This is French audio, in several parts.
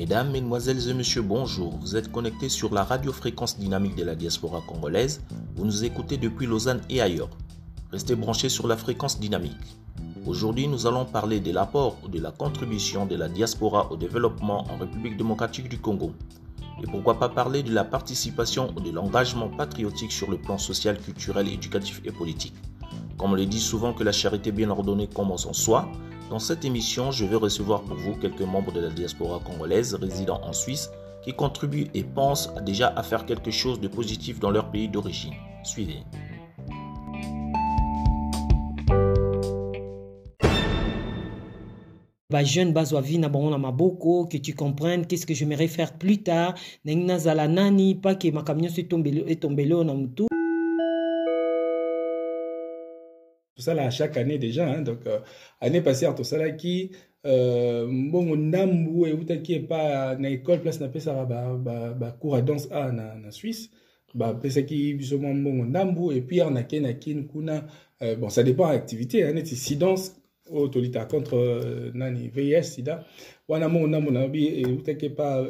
Mesdames, Mesdemoiselles et Messieurs, bonjour. Vous êtes connectés sur la radiofréquence dynamique de la diaspora congolaise. Vous nous écoutez depuis Lausanne et ailleurs. Restez branchés sur la fréquence dynamique. Aujourd'hui, nous allons parler de l'apport ou de la contribution de la diaspora au développement en République démocratique du Congo. Et pourquoi pas parler de la participation ou de l'engagement patriotique sur le plan social, culturel, éducatif et politique. Comme on le dit souvent que la charité bien ordonnée commence en soi, dans cette émission, je vais recevoir pour vous quelques membres de la diaspora congolaise résidant en Suisse qui contribuent et pensent déjà à faire quelque chose de positif dans leur pays d'origine. Suivez. Bah, jeune bazwa vie na bango na maboko que tu comprennes qu'est-ce que j'aimerais faire plus tard ndenge nazala nani pas que makambo nyonso etombeli oyo na mutu tosala à chaque année déjà hein, donc euh, année passée tosalaki euh, mbongo ndambu eutaki epa na école place napesaka bacours à danse a na, na swisse bapesaki biso mwa mbongo ndambu et puis arnake na kini kuna. Euh, bon ça dépend activité hein, neti. Si danse oyo tolita contre euh, nani vih sida. Wana mbongo ndambu nayobi eutaki epa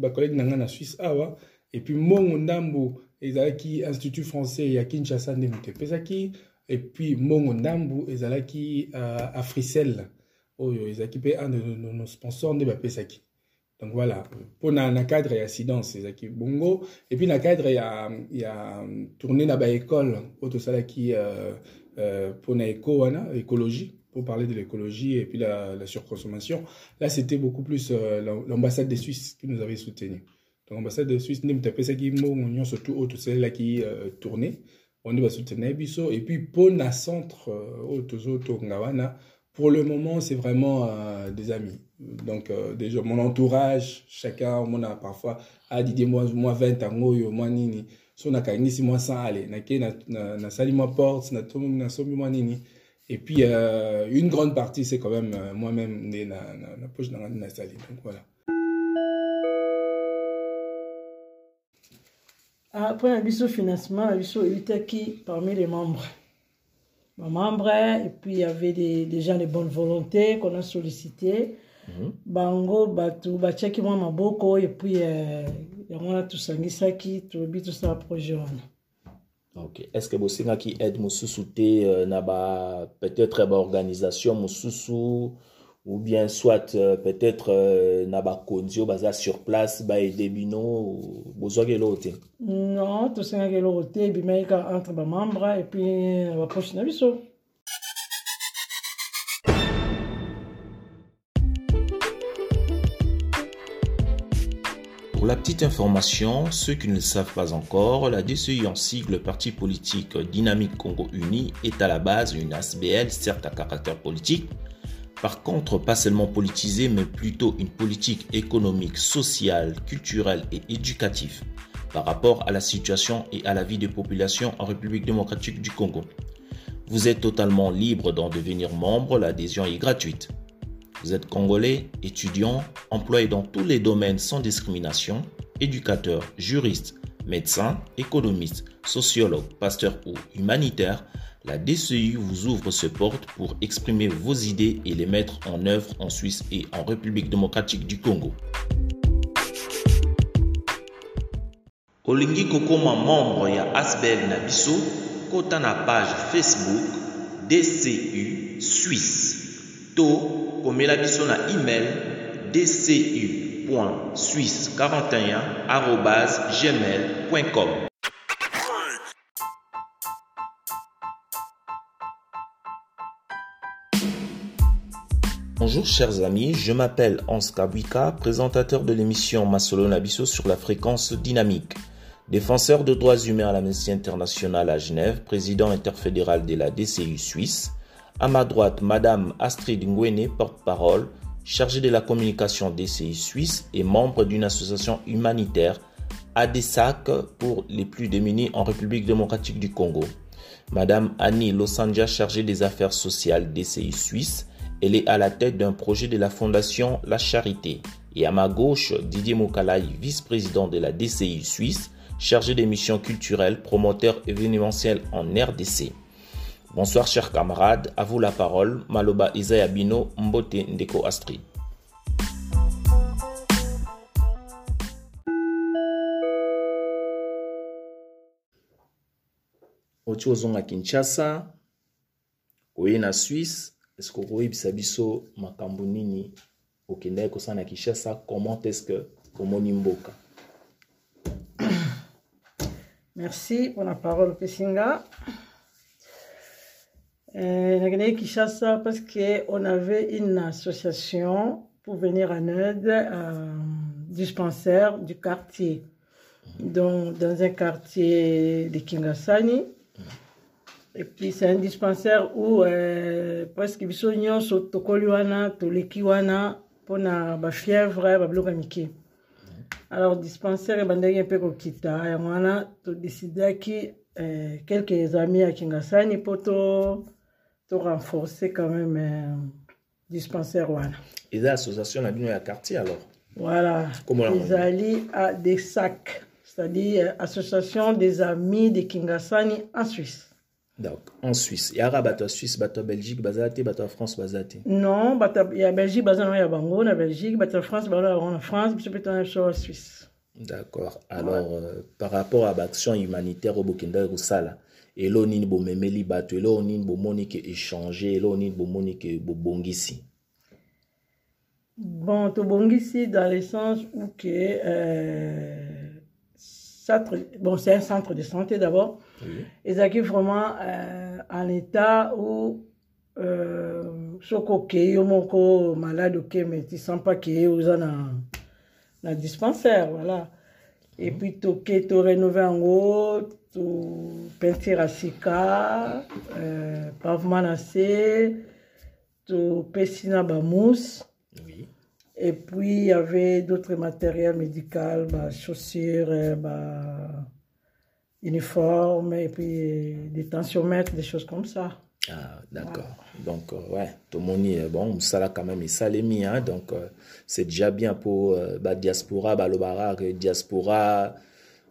bacollègue na ngai na swisse awa et puis mbongo ndambu ezalaki institut français ya kinshasa nde moto epesaki et puis mbongo ndambu ezalaki uh, africel oyo ezalaki mpe un de nos sponsors nde bapesaki. Donc voilà. Mpona na cadre ya sidance ezalaki bongo. Et puis na cadre ya, ya tourné na baécole oyo tosalaki uh, uh, mpona éco wana écologie pour parler de l'écologie et puis la, la surconsommation. Là c'était beaucoup plus uh, l'ambassade des suisses qui nous avait soutenu donc ambassade des suisses nde moto apesaki mbongo nyonso tu oyo tosalelaki uh, tourné on va soutenir biso et puis pour na centre oyo tozotonga wana pour le moment c'est vraiment euh, des amis. Donc euh, déjà mon entourage chacun mona parfois a dit moi moi 20 ans oyo moi nini. So nakangisi moi 100 ale nake nasali moi porte nasombi moi nini. Et puis euh, une grande partie c'est quand même euh, moi-même nde na, na, poche nanga nasali donc voilà mpo na biso financement na biso eutaki parmi les membres. Bamembre et puis il y avait des, des gens de bonne volonté qu'on a sollicité mm -hmm. bango bato batiaki mwa maboko et puis euh, yango wana tosangisaki tolobi tosala projet wana ok. Est ce que bosengaki aide mosusu te uh, na ba peut-être baorganisation mosusu ou bien soit euh, peut-être euh, na bakonzi baza sur place baede bino bozwaki eloko te non tosengaki eloko te ebimaki kaka entre bamembre et puis na bapoche na biso Pour la petite information, ceux qui ne le savent pas encore, la DCI en sigle Parti politique Dynamique Congo Uni est à la base une ASBL, certes à caractère politique, par contre, pas seulement politisée, mais plutôt une politique économique, sociale, culturelle et éducative par rapport à la situation et à la vie des populations en République démocratique du Congo. Vous êtes totalement libre d'en devenir membre, l'adhésion est gratuite. Vous êtes congolais, étudiant, employé dans tous les domaines sans discrimination, éducateur, juriste, médecin, économiste, sociologue, pasteur ou humanitaire, la DCI vous ouvre ses portes pour exprimer vos idées et les mettre en œuvre en Suisse et en République démocratique du Congo. olingi kokoma membre ya asbel na biso kota na page facebook dcu suisse to komela biso na email dcu suisse 41 gmail.com Bonjour chers amis, je m'appelle Hans Kabwika, présentateur de l'émission Masolo Nabiso sur la fréquence dynamique. Défenseur de droits humains à l'Amnesty International à Genève, président interfédéral de la DCU Suisse. À ma droite, Madame Astrid Ngwene, porte-parole, chargée de la communication DCI Suisse et membre d'une association humanitaire ADESAC pour les plus démunis en République démocratique du Congo. Madame Annie Losanja, chargée des affaires sociales DCI Suisse, elle est à la tête d'un projet de la Fondation La Charité. Et à ma gauche, Didier Mokalaï, vice-président de la DCI Suisse, chargé des missions culturelles, promoteur événementiel en RDC. Bonsoir chers camarades, à vous la parole, Maloba Isaiah Bino, Mbote Ndeko Astrid. kinshasa oye suisse estce okoyebisa biso makambo nini? Okendaki kosala na kinshasa comment est ce que omoni mboka? Merci pour la parole euh, nakendaki kinshasa parce que on avait une association pour venir en aide euh, dispensaire du quartier. Donc dans un quartier de Kingasani. Et puis c'est un dispensaire où euh, presque biso nyonso tokoli wana toleki wana mpona bafièvre babiloko ya mike. Alors dispensaire ebandaki mpe kokita. Yango wana todecidaki euh, quelques amis ya kingasani mpo to torenforcer quand même euh, dispensaire wana. Eza association na bino ya quartier alors? Voilà. Ezali à des sacs c'est-à-dire euh, association des amis de kingasani en suisse donc en suisse. Yaka bato suisse bato belgique baza te bato france baza te non bato ya belgique baza na ya bango na belgique bato france baza na bango na france tona biso ya suisse. D'accord. Alors euh, par rapport à baaction humanitaire oyo bokendaki kosala elo nini bomemeli bato elo nini bomoni ke échange elo nini bomoni ke bobongisi bon tobongisi dans le sens où que euh, centre, bon c'est un centre de santé d'abord oui. ezalaki vraiment euh, en état où euh, soki okei yo moko malade okeme tu sens pas ke oza na, na dispensaire voilà et puis toke torénove yango topeinture ya sika euh, pavement na se topesi na bamousse oui. Et puis il y avait d'autres matériels médicaux bah, chaussures bah, uniformes et puis des tensiomètres des choses comme ça. Ah, d'accord. Donc, euh, ouais, Tomoni, euh, bon, Moussala quand même, Salemi, hein, donc euh, c'est déjà bien pour euh, bah, diaspora, bah, le barak, diaspora,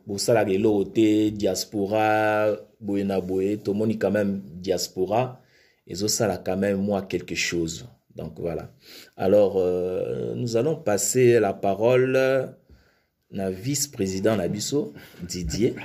Moussala Gelote, diaspora, Boyena Boye, Tomoni quand même, diaspora, et ça quand même, moi, quelque chose. Donc, voilà. Alors, euh, nous allons passer la parole na vice-président Nabiso, Didier.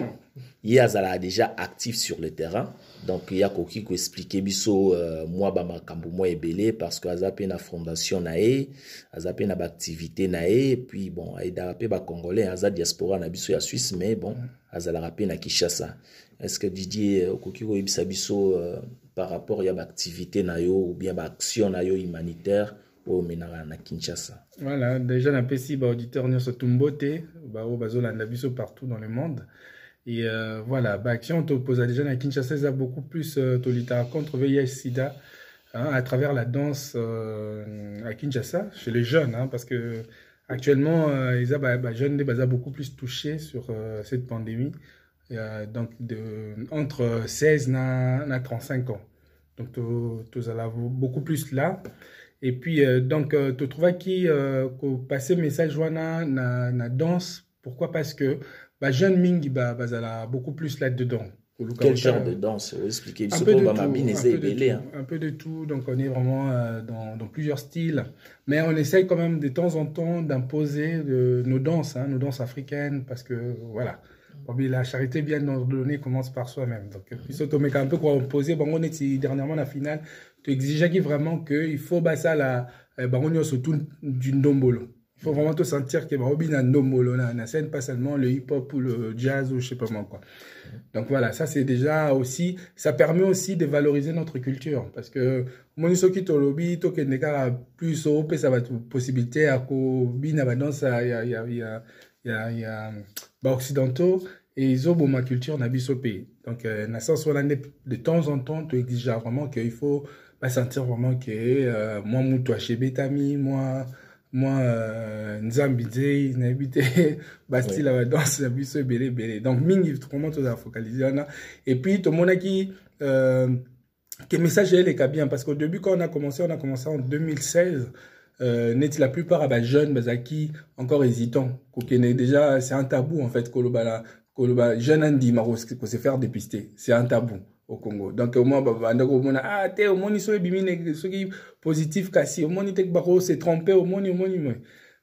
ye azalaka déjà actif sur le terrain. Donc ye akoki koexplike biso uh, mwa bamakambo mwa ebele parce que aza mpe na fondation na ye aza mpe na baactivité na ye puis bon aidaka mpe bacongolais aza diaspora na biso ya suisse mais bon azalaka mpe na kinshasa. Est ce que didier okoki koyebisa biso uh, par rapport ya baactivité na yo ou bien baaction na yo humanitaire oyo omenaka na kinshasa. Voilà, déjà napesi baauditeur nyonso tumbo te bao bazolanda biso partout dans le monde. Et euh, voilà baaction toposa déjà na kinshasa eza beaucoup plus euh, tolitaka contre vih sida hein, à travers la danse euh, à kinshasa chez les jeunes hein, parce que actuellement euh, eza bajeunes nde baza beaucoup plus touchés sur euh, cette pandémie euh, donc de, entre 16 na, na 35 ans. Donc to- tozala beaucoup plus là et puis euh, donc euh, totrouvaki euh, kopase message wana na, na danse. Pourquoi? Parce que bajeune mingi ba- bazala beaucoup plus là dedans. Quel genre de danse? Expliquez un peu, de tout, un, peu de hein. tout, un peu de tout, donc on est vraiment dans, dans plusieurs styles. Mais on essaye quand même de temps en temps d'imposer nos danses, hein, nos danses africaines, parce que voilà, la charité bien ordonnée commence par soi-même. Donc, surtout, mais un peu quoi imposer, bon, on est dernièrement la finale, tu exigeais vraiment qu'il faut bah, ça la, euh, bah, on est surtout du ndombolo. Il faut vraiment te sentir que bah, est dans ndombolo, na, na scène, pas seulement le hip-hop ou le jazz ou je sais pas moi quoi. Donc voilà, ça c'est déjà aussi, ça permet aussi de valoriser notre culture parce que qui qui tolobi to kende kaka plus ça va possibilité à ko bina ba danse ya ya ya ya ya ya ba occidentaux et ils ont ma culture na biso pays. Donc na sens wana de temps en temps tu exiges vraiment qu'il faut pas sentir vraiment que euh, moi mutu ashebetami moi moi euh, nzambi nzei nayebi te bastyle ya badanse na biso ebele ebele donc mingi vraiment tozala focalise wana et puis tomonaki euh, que message eleka bien? Parce qu'au début quand on a commencé on a commencé en 2016 euh, neti la plupart ya bajeunes bazalaki encore hésitant. Kokende déjà c'est un tabou en fait koloba la koloba jeune andima kose faire dépister. C'est un tabou au Congo. Donc au moins banda komona ah te omoni so ebimi soki positif kasi omoni te bako se tromper omoni omoni moi.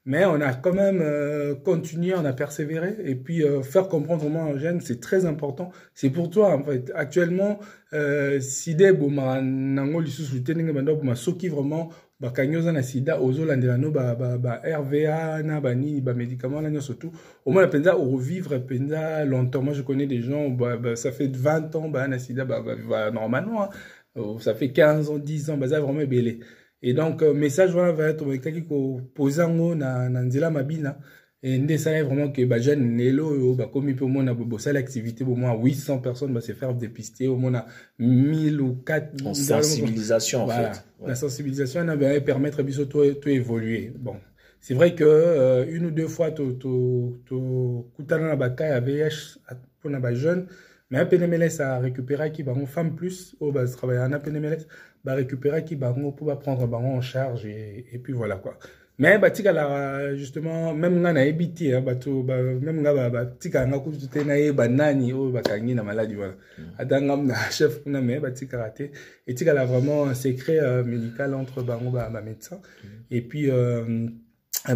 Mais on a quand même euh, continué, on a persévéré. Et puis, euh, faire comprendre vraiment un jeune, c'est très important. C'est pour toi, en fait. Actuellement, euh, sida eboma nango lisusu te ndenge banda oboma soki vraiment bakangi oza na sida ozolandela no ba, ba, ba rva na banini bamédicament na nyonso tu omona mpenza orevivre mpenza longtemps moi je connais des gens bah, bah, ça fait 20 ans baya na sida bah, bah, bah, normalement hein. Oh, ça fait 15 ans 10 ans baza vraiment ebele et donc euh, message wana va être ekaki kopoza yango na, na nzela mabina nde esalai vraiment ke bajeune lelo oyo bakomi mpe omona bosala activité bomona 800 personnes base faire dépister omona 1000 ou 4 en sensibilisation en voilà. fait ouais. la sensibilisation wana va permettre biso to, to évoluer bon c'est vrai que euh, une ou deux fois tokutana na bakai ya vih mpona bajeune mais apenemeles arécupéraki bango femme plus oyo batravaillera na penemeles barécupéraki bango mpo baprendre bango en charge et, et puis voilà quoi. Mais batikala justement même nga nayebi te bato même nga batikala nga kutu te nayeba nani oyo bakangi na maladi wana ata nga na chef kuna mais batikala te etikala vraiment un secret euh, médical entre bango bamédecin et puis euh,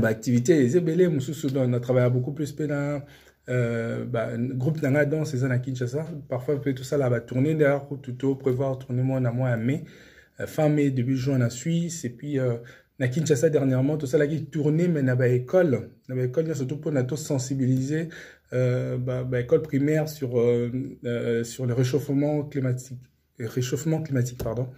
baactivité eza ebele mosusu na travailla beaucoup plus mpe na euh, bah, groupe nanga danse eza na kinshasa parfois mpe tosala batourné d'ailleurs kutu to prévoir tourné moi na mois ya mai fin mai début juin na suisse et puis euh, na kinshasa dernièrement tosalaki tourné mais na baécole na baécole surtout mpona tosensibiliser euh, baécole ba primaire sur, euh, euh, sur le réchauffement climatique réchauffement climatique pardon.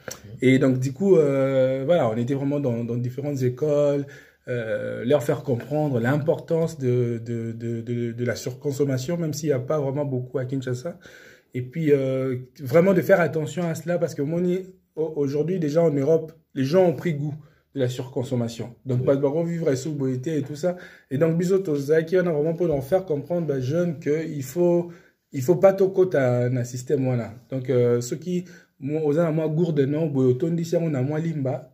Et donc du coup euh, voilà on était vraiment dans, dans différentes écoles euh, leur faire comprendre l'importance de, de, de, la surconsommation même s'il n'y a pas vraiment beaucoup à Kinshasa et puis euh, vraiment de faire attention à cela parce que aujourd'hui déjà en Europe les gens ont pris goût de la surconsommation. Donc, pas de vivre sous beauté et tout ça. Et donc, bisoto zaki, on a vraiment pour en faire comprendre aux jeunes qu'il faut, il faut pas tout côté un système, voilà. Donc, euh, ceux qui, aux ans, moi, gourde, non, on a moins limba,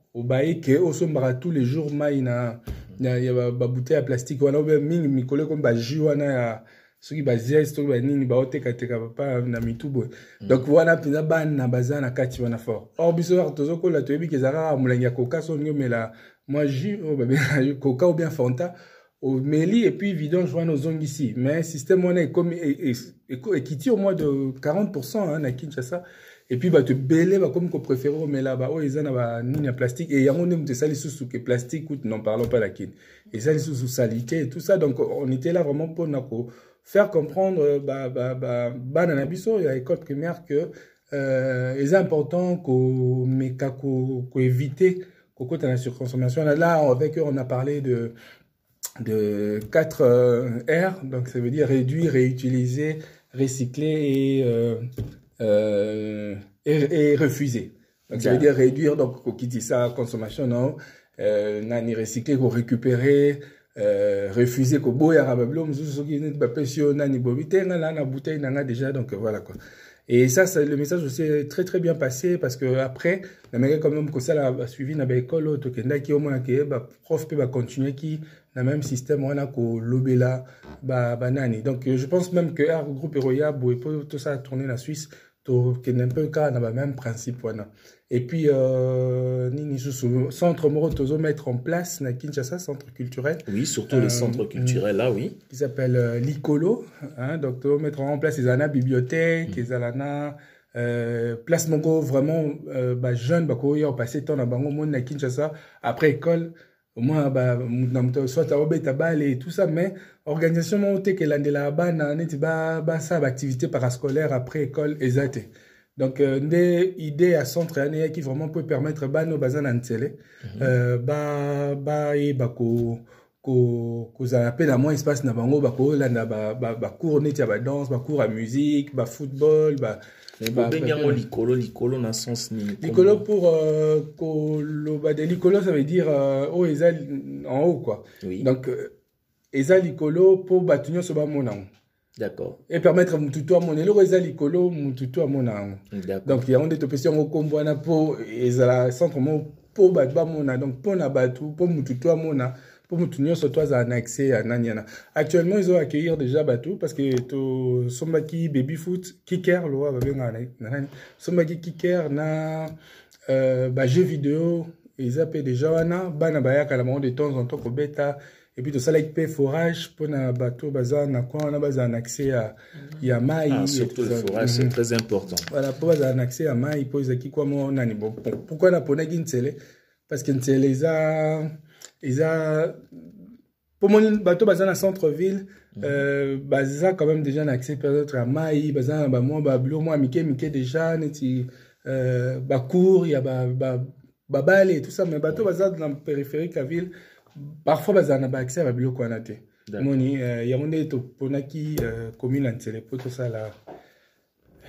que, au sombra, tous les jours, maïna, il y a, ba bouteille à plastique, voilà, ou bien, ming, mi collé comme ba jus, wana, soki bazia soki banini baotekateka papa na mitu boye donc wana mpenza bana baza na kati wana fort. Or biso tozokola toyebi ke eza kaka molangi ya koka so olingi omela mwa jus oyo babengaka koka ou bien fanta omeli et puis vidange wana ozongisi. Mais système wana ekomi ekiti au moins de 40% hein, na kinshasa et puis bato ebele bakomi kopréféré omela baoyo eza na banini ya plastique. E yango nde moto esali lisusu ke plastique coûte n'en parlons pas la kini eza lisusu salité et tout ça. Donc on était là vraiment mpona ko faire comprendre bana na biso ya école primaire que euh, important qu'on éviter qu'on côté la surconsommation là avec eux on a parlé de de 4 euh, R. Donc ça veut dire réduire réutiliser recycler et euh, euh, et, et, refuser donc ça veut dire réduire donc qui dit ça consommation non. Euh, nani recycler ou récupérer euh, refuser nani bouteille déjà donc voilà quoi et ça, ça le message aussi est très très bien passé parce que après nameki quand même kosala suivi na baekole oyo tokendaki omona ke baprof mpe bacontinue ki na même système wana kolobela banani donc je pense même que r groupe eroya boye mpo tosala tourner na suisse tokende mpe kaka na bameme principe wana et puis euh, nini susu centre moko tozomettre en place na kinshasa centre culturel. Oui surtout euh, les centres culturels là oui. Qui s'appelle euh, l'icolo hein, donc tozomettre en place ezala na bibliothèque mm. ezala na euh, place moko vraiment euh, bajeune bakoya opase temps na bango moni na kinshasa après école au moins bah soit obeta bale et tout ça mais organisation mo te kelandela bana neti ba ba ça activité parascolaire après école ezate donc euh, nde idée ya centre yani yaki vraiment peut permettre bana bazana ntele. Mhm. Euh, ba ba e ba ko kozala mpe na mwa espace na bango bakolanda bacours neti ya badanse bacours ya musique bafootball bobengi yango likolo likolo na sens nini likolo pour euh, koloba de likolo ça veut dire oyo eza en haut quoi. Donc eza likolo mpo bato nyonso bamona yango d'accord. Et permettre mututu amona eloko eza likolo mututu amona yango donc yango nde topesi yango nkombo wana mpo ezala centre moko mpo bato bamona donc mpo na bato mpo mututu amona mpo mutu nyonso to azala na accès ya nani wana actuellement ezo accueillir déjà bato parce que tosombaki baby foot kicker lowa babengaka na nani sombaki kicker na euh, bajeu vidéo eza mpe déjà wana bana bayaka na bango de temps en temps kobeta. Et puis tosalaki mpe forage mpona bato baza na coin wana bazala na accès ya, ya mai ah, surtout le forage c'est très important. Voilà mpo bazala na accès ya mai mpo ezalaki kwa mo nani. Bon pourquoi naponaki nzele parce que nzele eza eza mpo moni bato baza na centre ville -hmm. euh, baza quand même déjà na accès peut-être ya mai baza na bamwa babilo mwa mike mike déjà neti euh, bacour ya babale ba, ba tout ça mais bato baza na périphérique ya ville parfois bazala na baaccès ya babiloko wana te. Moni uh, yango nde toponaki uh, commune ya nzele mpo tosala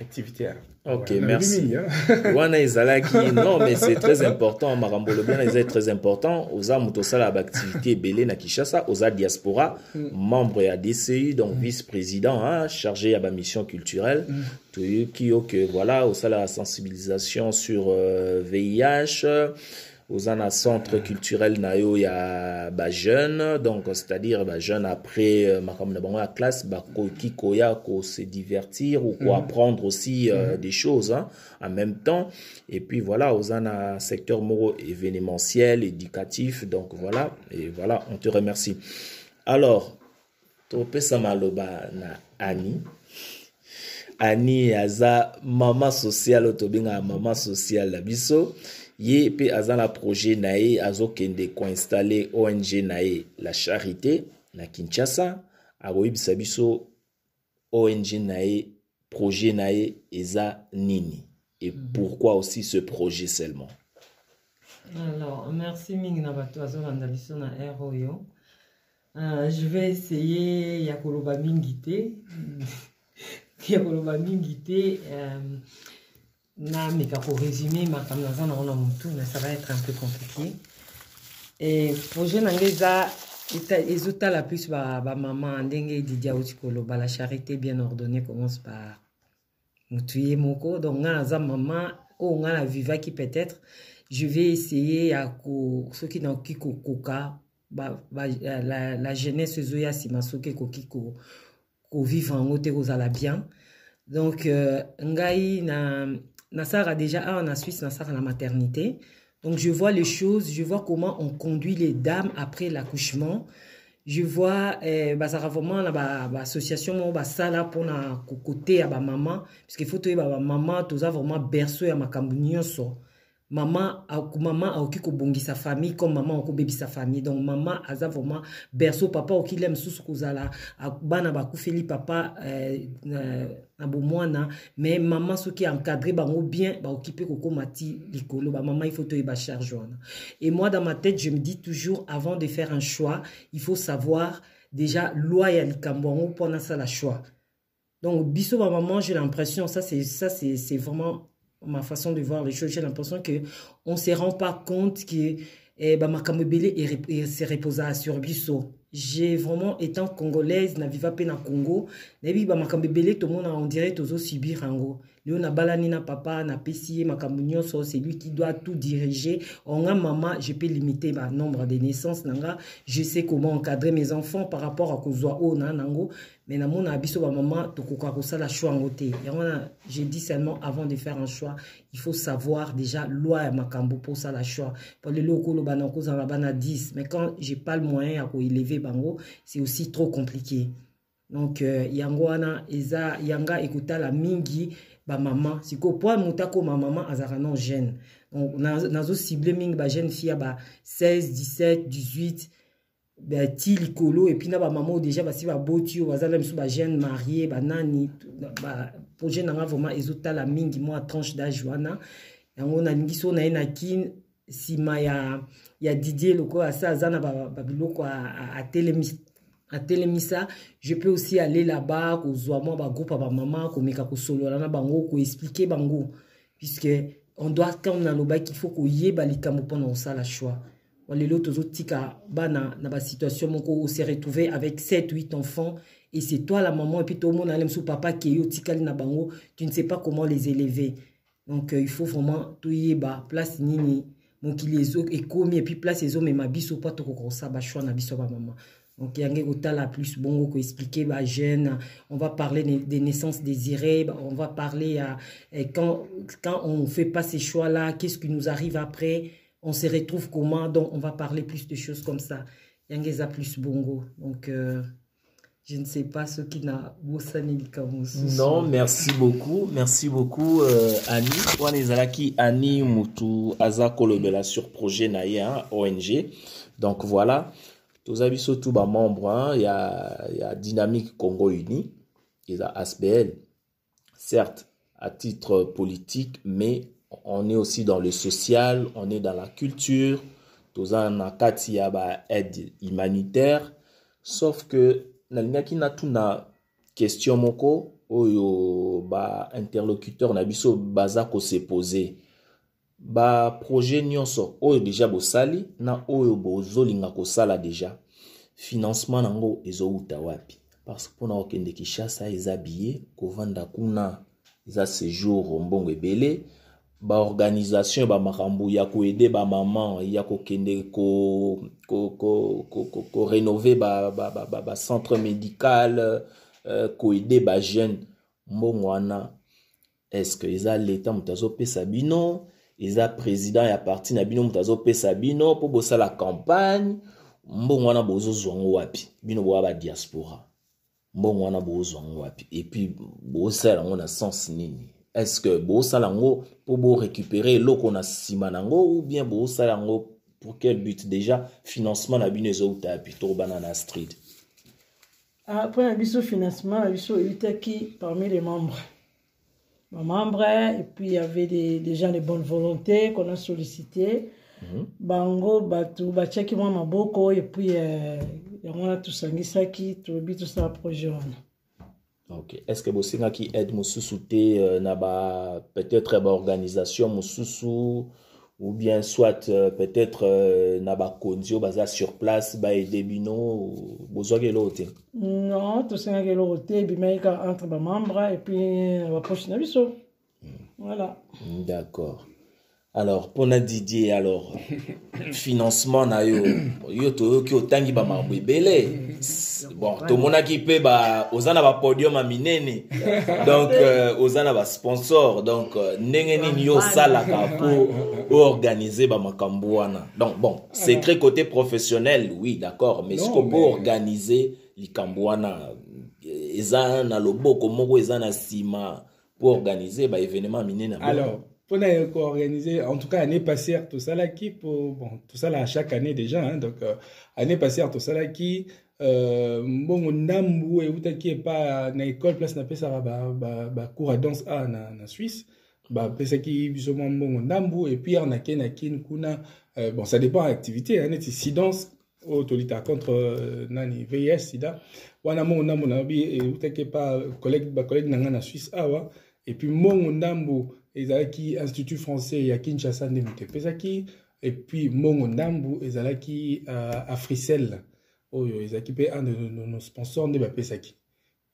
activité ok voilà, merci wana ezalaki non mais c'est très important makambo olobi wana eza très important oza moto osala baactivité ebele na kinshasa oza diaspora mm. membre ya dci donc mm. vice président hein, chargé ya bamission culturelle mm. toyoki yo ke voilà osala sensibilisation sur euh, vih oza na centre culturel na yo ya bajeune donc c'est-à-dire bajeune après makambo na bango ya classe bakoki koya kose divertir ou koapprendre aussi euh, des choses hein, en même temps. Et puis voilà oza na secteur moko événementiel éducatif. Donc voilà. Et voilà on te remercie. Alors topesa maloba na ani ani aza mama sociale oyo tobengaka mama sociale na biso ye mpe aza na projet na ye azokende koinstalle ong na ye. La charité na kinshasa akoyebisa biso ong na ye projet na ye eza nini? Et pourquoi aussi ce projet seulement? Alors merci mingi na bato bazolanda biso na r oyo. Uh, je vais essayer ya koloba mingi te. Ya koloba mingi te um, nameka korésume makambo naza nango na motu mais ça va être un peu compliqué. E projet na ngai eza ezotala plus bamama ba ndenge didi auti koloba la charité bien ordonnée commence par motu ye moko. Donc ngai naza mama oyo ngai na vivaki peut-être je vais essayer ya soki nakoki kokoka ba, ba, la, la jeunesse ezoya nsima soki ekoki kovivre yango te kozala bien donc euh, ngai nasalaka déjà awa na suisse nasalaka na maternité donc je vois les choses je vois comment on conduit les dames après l'accouchement je vois eh, bazalaka vraiment na baassociation ba moko basala mpona kokoteya bamama puisque faut toyeba bamama toza vraiment berceau ya makambo nyonso mama mama akoki kobongisa famille comme mama akobebisa famille donc mama aza vraiment berceau papa okile mosusu kozala bana bakufeli papa eh, na, na bomwana mais mama soki encadre bango bien bakoki mpe kokóma ti likolo bamama charge et moi dans ma tête je me dis toujours avant de faire un choix il faut savoir déjà loi ya likambo yango mpo choix. Donc biso bamama j'ai l'impression ça c'est ça c'est vraiment ma façon de voir les choses, j'ai l'impression qu'on ne se rend pas compte que eh, bah, se repose sur biso. j'ai vraiment étant congolaise na viva mpe na congo. Nayebi bamakambo ebele tomona on dirait tozosubir yango. Leo na balani na papa na pesi makambo nyonso, c'est lui qui doit tout diriger. Onga mama, je peux limiter ba nombre de naissances nanga, je sais comment encadrer mes enfants par rapport à kozwa o na nango. mais namona biso bamama tokoka kosala choix yango te yango wana j'ai dit seulement avant de faire un choix il faut savoir déjà loi ya makambo mpo osala choix. Po lelo okoloba na kozala bana 10 mais quand j'ai pas le moyen ya koéleve bango c'est aussi trop compliqué. Donc euh, yango wana eza yanga ekotala mingi bamama sikoyo po moto akoma mama azalaka non jeune. Nazocible mingi bajeune fille ya ba 16 17 18 ti likolo. Epuis na bamama oyo déjà basi baboti oyo bazala misu bajeune marie banani projet nanga vraiment ezotala mingi. Mwa tranche d'age wana. Yango nalingi so naye na kine nsima ya, ya didier lokoyo ase aza na babiloko atelemisa. Je peux aussi aller là-bas kozwa mwa bagroupe ya bamama komeka kosolola na bango koexplike bango. Puisque on doit quand nalobaki il faut koyeba likambo mpona kosala choix. Lelo tozotika bana na basituation moko ose retrouve avec 7 8 enfants et c'est toi la maman et puis tomona ale mosusu papa kei otikali na bango tu ne sais pas comment les élever. Donc euh, il faut vraiment toyeba place nini mokili ekomi et puis place ezomema biso mpo tokoka kosala bashoi na biso bamama donc yango ekotala plus bongo koexplike bajeune on va parler des naissances désirées on va parler ya quand, quand on fait pas ces choix là qu'est ce qui nous arrive après? On se retrouve comment? Donc on va parler plus de choses comme ça. Yango plus bongo. Donc euh, je ne sais pas ce qui n'a non merci beaucoup. Merci beaucoup euh, ani wana ani mutu aza kolobela sur projet na ye hein, ong donc voilà toza biso tu bamembre ya, ya dynamique congo uni eza asbl certes à titre politique mais on est aussi dans le social on est dans la culture. Toza na kati ya baaide humanitaire sauf que nalingaki natuna question moko oyo bainterlocuteur na biso baza kosepose baprojet nyonso oyo deja bosali na oyo bozolinga kosala deja financement nango ezowuta wapi? Parce mpona kokende kinshasa eza biye kovanda kuna eza séjour mbongo ebele. Baorganisation bamakambo ya koede bamama ya kokende korenove bacentre médical euh, koede bajeune mbongo wana estce eza leta moto azopesa bino eza président ya parti na bino moto azopesa bino mpo bosala campagne. Mbongo wana wapi? Bino boya badiaspora mbongo wana bozwa wapi? Epuis bosala sens nini? Est-ce que bosala yango mpo borécupérer eloko na nsima na yango ou bien pour quel but? Déjà financement na bino ezouta yapi to bana na street. Na biso financement na biso parmi les membres? Bamembre et puis il y avait des, des gens de bonne volonté qu'on a sollicité mm -hmm. bango bato batiaki mwa maboko et puis euh, yango wana tosangisaki tolobi tosala projet wana ok. Est ce que bosengaki aide mosusu te uh, na ba peut-être baorganisation mosusu ou bien soit uh, peut-être uh, na bakonzi oyo baza sur place baede bino bozwaki eloko te non tosengaki eloko te ebimaki kaka entre bamembre et puis na bapoche na biso voilà. D'accord alors mpona didier alors financement na yo yo toyoki otangi bamakambo ebele. Bon tomonaki mpe oza na bapodium ya minene. Donc euh, oza na basponsor donc euh, ndenge nini yo osalaka mpo oorganize bamakambo wana. Donc bon secret côté professionnel oui d'accord mais siko mpo organize likambo wana eza na loboko moko eza na nsima mpo organize baévénement minene alors on a organisé, en tout cas, année passée, tout ça là qui, pour, bon, tout ça là, chaque année déjà, hein, donc, euh, année passée, tout ça là qui, euh, bon, Nambu et Outaki est pas, na école, place, na ça bah, bah, bah, cours à danse A, na, na Suisse, bah, pesa qui, justement, bon, Nambu, et puis, arnaqué, nakin, kuna, euh, bon, ça dépend de l'activité, hein, si danse, oyo tolitaka contre euh, nani vis sida wana mbongo ndambo na yobi eutaki pa bacolege na ngai na swisse awa ah, epuis mbongo ndambo ezalaki institut français ya kinshasa nde moto epesaki epuis mbongo ndambu ezalaki uh, africel oyo ezalaki mpe un de nos sponsors nde bapesaki.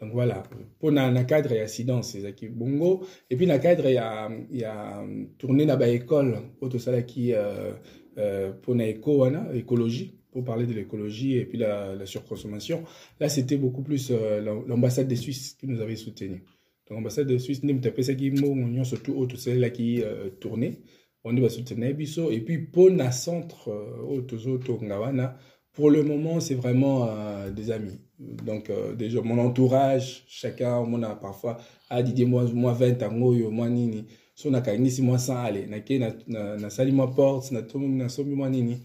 Donc voilà mpona na cadre ya sidance ezalaki bongo epuis na cadre ya, ya tourné na baécole oyo tosalaki uh, uh, mpona éco wana écologie pour parler de l'écologie et puis la, la surconsommation. Là c'était beaucoup plus uh, l'ambassade des suisses qui nous avait soutenu donc ambassade de suisse nde moto apesaki mbongo nyonso tu oyo tosalelaki uh, tourné onde basoutenai biso et puis mpo na centre uh, oyo tozotonga wana pour le moment c'est vraiment uh, des amis. Donc uh, déjà mon entourage chacun omona parfois a didie mwa, mwa 20 yango oyo mwa nini. So mwa 100 ale nake nasali na, na mwa porte nasombi mwa nini.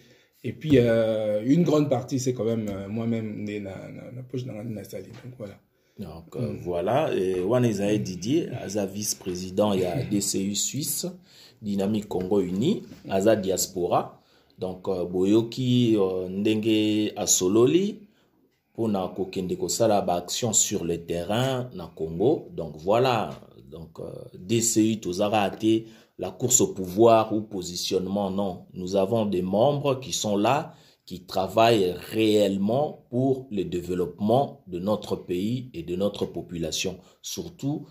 Et puis euh, une grande partie c'est quand même euh, moi-même na, na, na poche nanga nde nasali donc voilà donc euh, mm. voilà. Wana ezali didier aza vice-président ya dcu suisse dynamique congo uni aza diaspora. Donc uh, boyoki uh, ndenge asololi mpona kokende kosala baaction sur le terrain na congo. Donc voilà. Donc uh, dci tozaka te la course au pouvoir ou positionnement non. Nous avons des membres qui sont là qui travaillent réellement pour le développement de notre pays et de notre population. Surtout,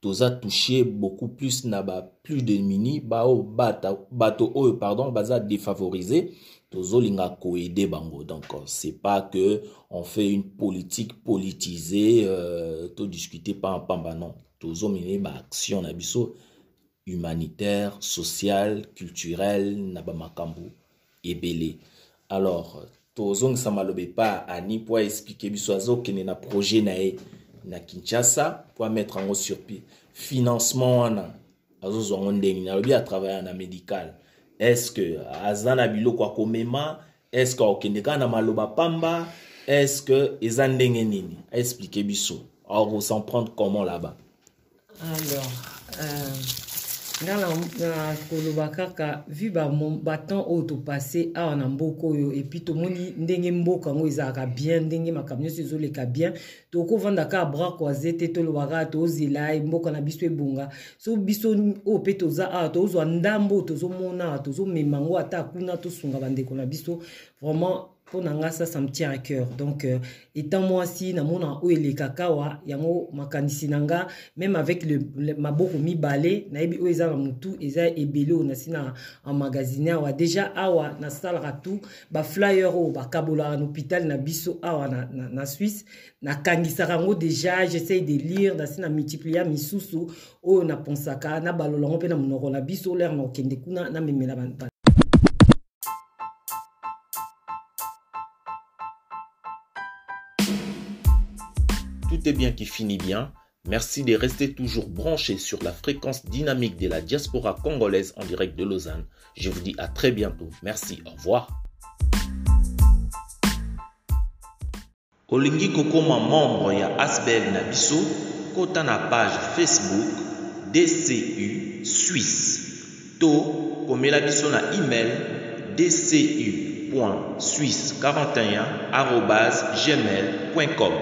toza touché beaucoup plus na ba plus démunis, bao bato oh, pardon, baza défavorisé, tozo linga koede bango. Donc c'est pas que on fait une politique politisée, euh, to discuter pas en pamba non. Tozo mine ba action na biso humanitaire, sociale, culturelle, na ba makambu ebele. Alors, tozongisa maloba epa ani mpo aexplike biso azokende na projet na ye na kinshasa mpo amettre yango sur pied financement wana azozwa yango ndenge nalobi atravaille na médical. Est ce que aza na biloko akomema est ce que akokende na maloba pamba est ce que eza ndenge nini? Aexplike biso or s'en prendre comment là-bas. Alors euh, nga na koloba kaka vu batemps oyo topase awa na mboka oyo epuis tomoni ndenge mboka yango ezalaka bien ndenge makambo nyonso ezoleka bien tokovanda kaka bras croise te toloba kaka tozela mboka na biso ebonga. So biso oyo mpe toza awa tozwa ndambo oyo tozomona awa tozomema yango ata kuna tosunga bandeko na biso. Vraiment mpo na nga me tient à cœur. Donc euh, étant mwasi namona oyo elekaka awa yango makanisi na même avec le, le maboko mibale nayebi oyo eza na motu eza ebele oyo nasi na emmagasine awa. Déjà awa nasalaka tu baflyer oyo bakabolaka na hôpital na biso awa na, na, na swisse nakangisaka yango déjà j'essaye de lire nasi na multiplia misusu oyo naponsaka nabalola yango mpe na monoko na biso na kokende kuna Tout est bien qui finit bien. Merci de rester toujours branché sur la fréquence dynamique de la diaspora congolaise en direct de Lausanne. Je vous dis à très bientôt. Merci, au revoir. olingi kokoma membre ya asbel na biso kota na page facebook dcu suisse to komela biso na email dcu suisse 41 gmail.com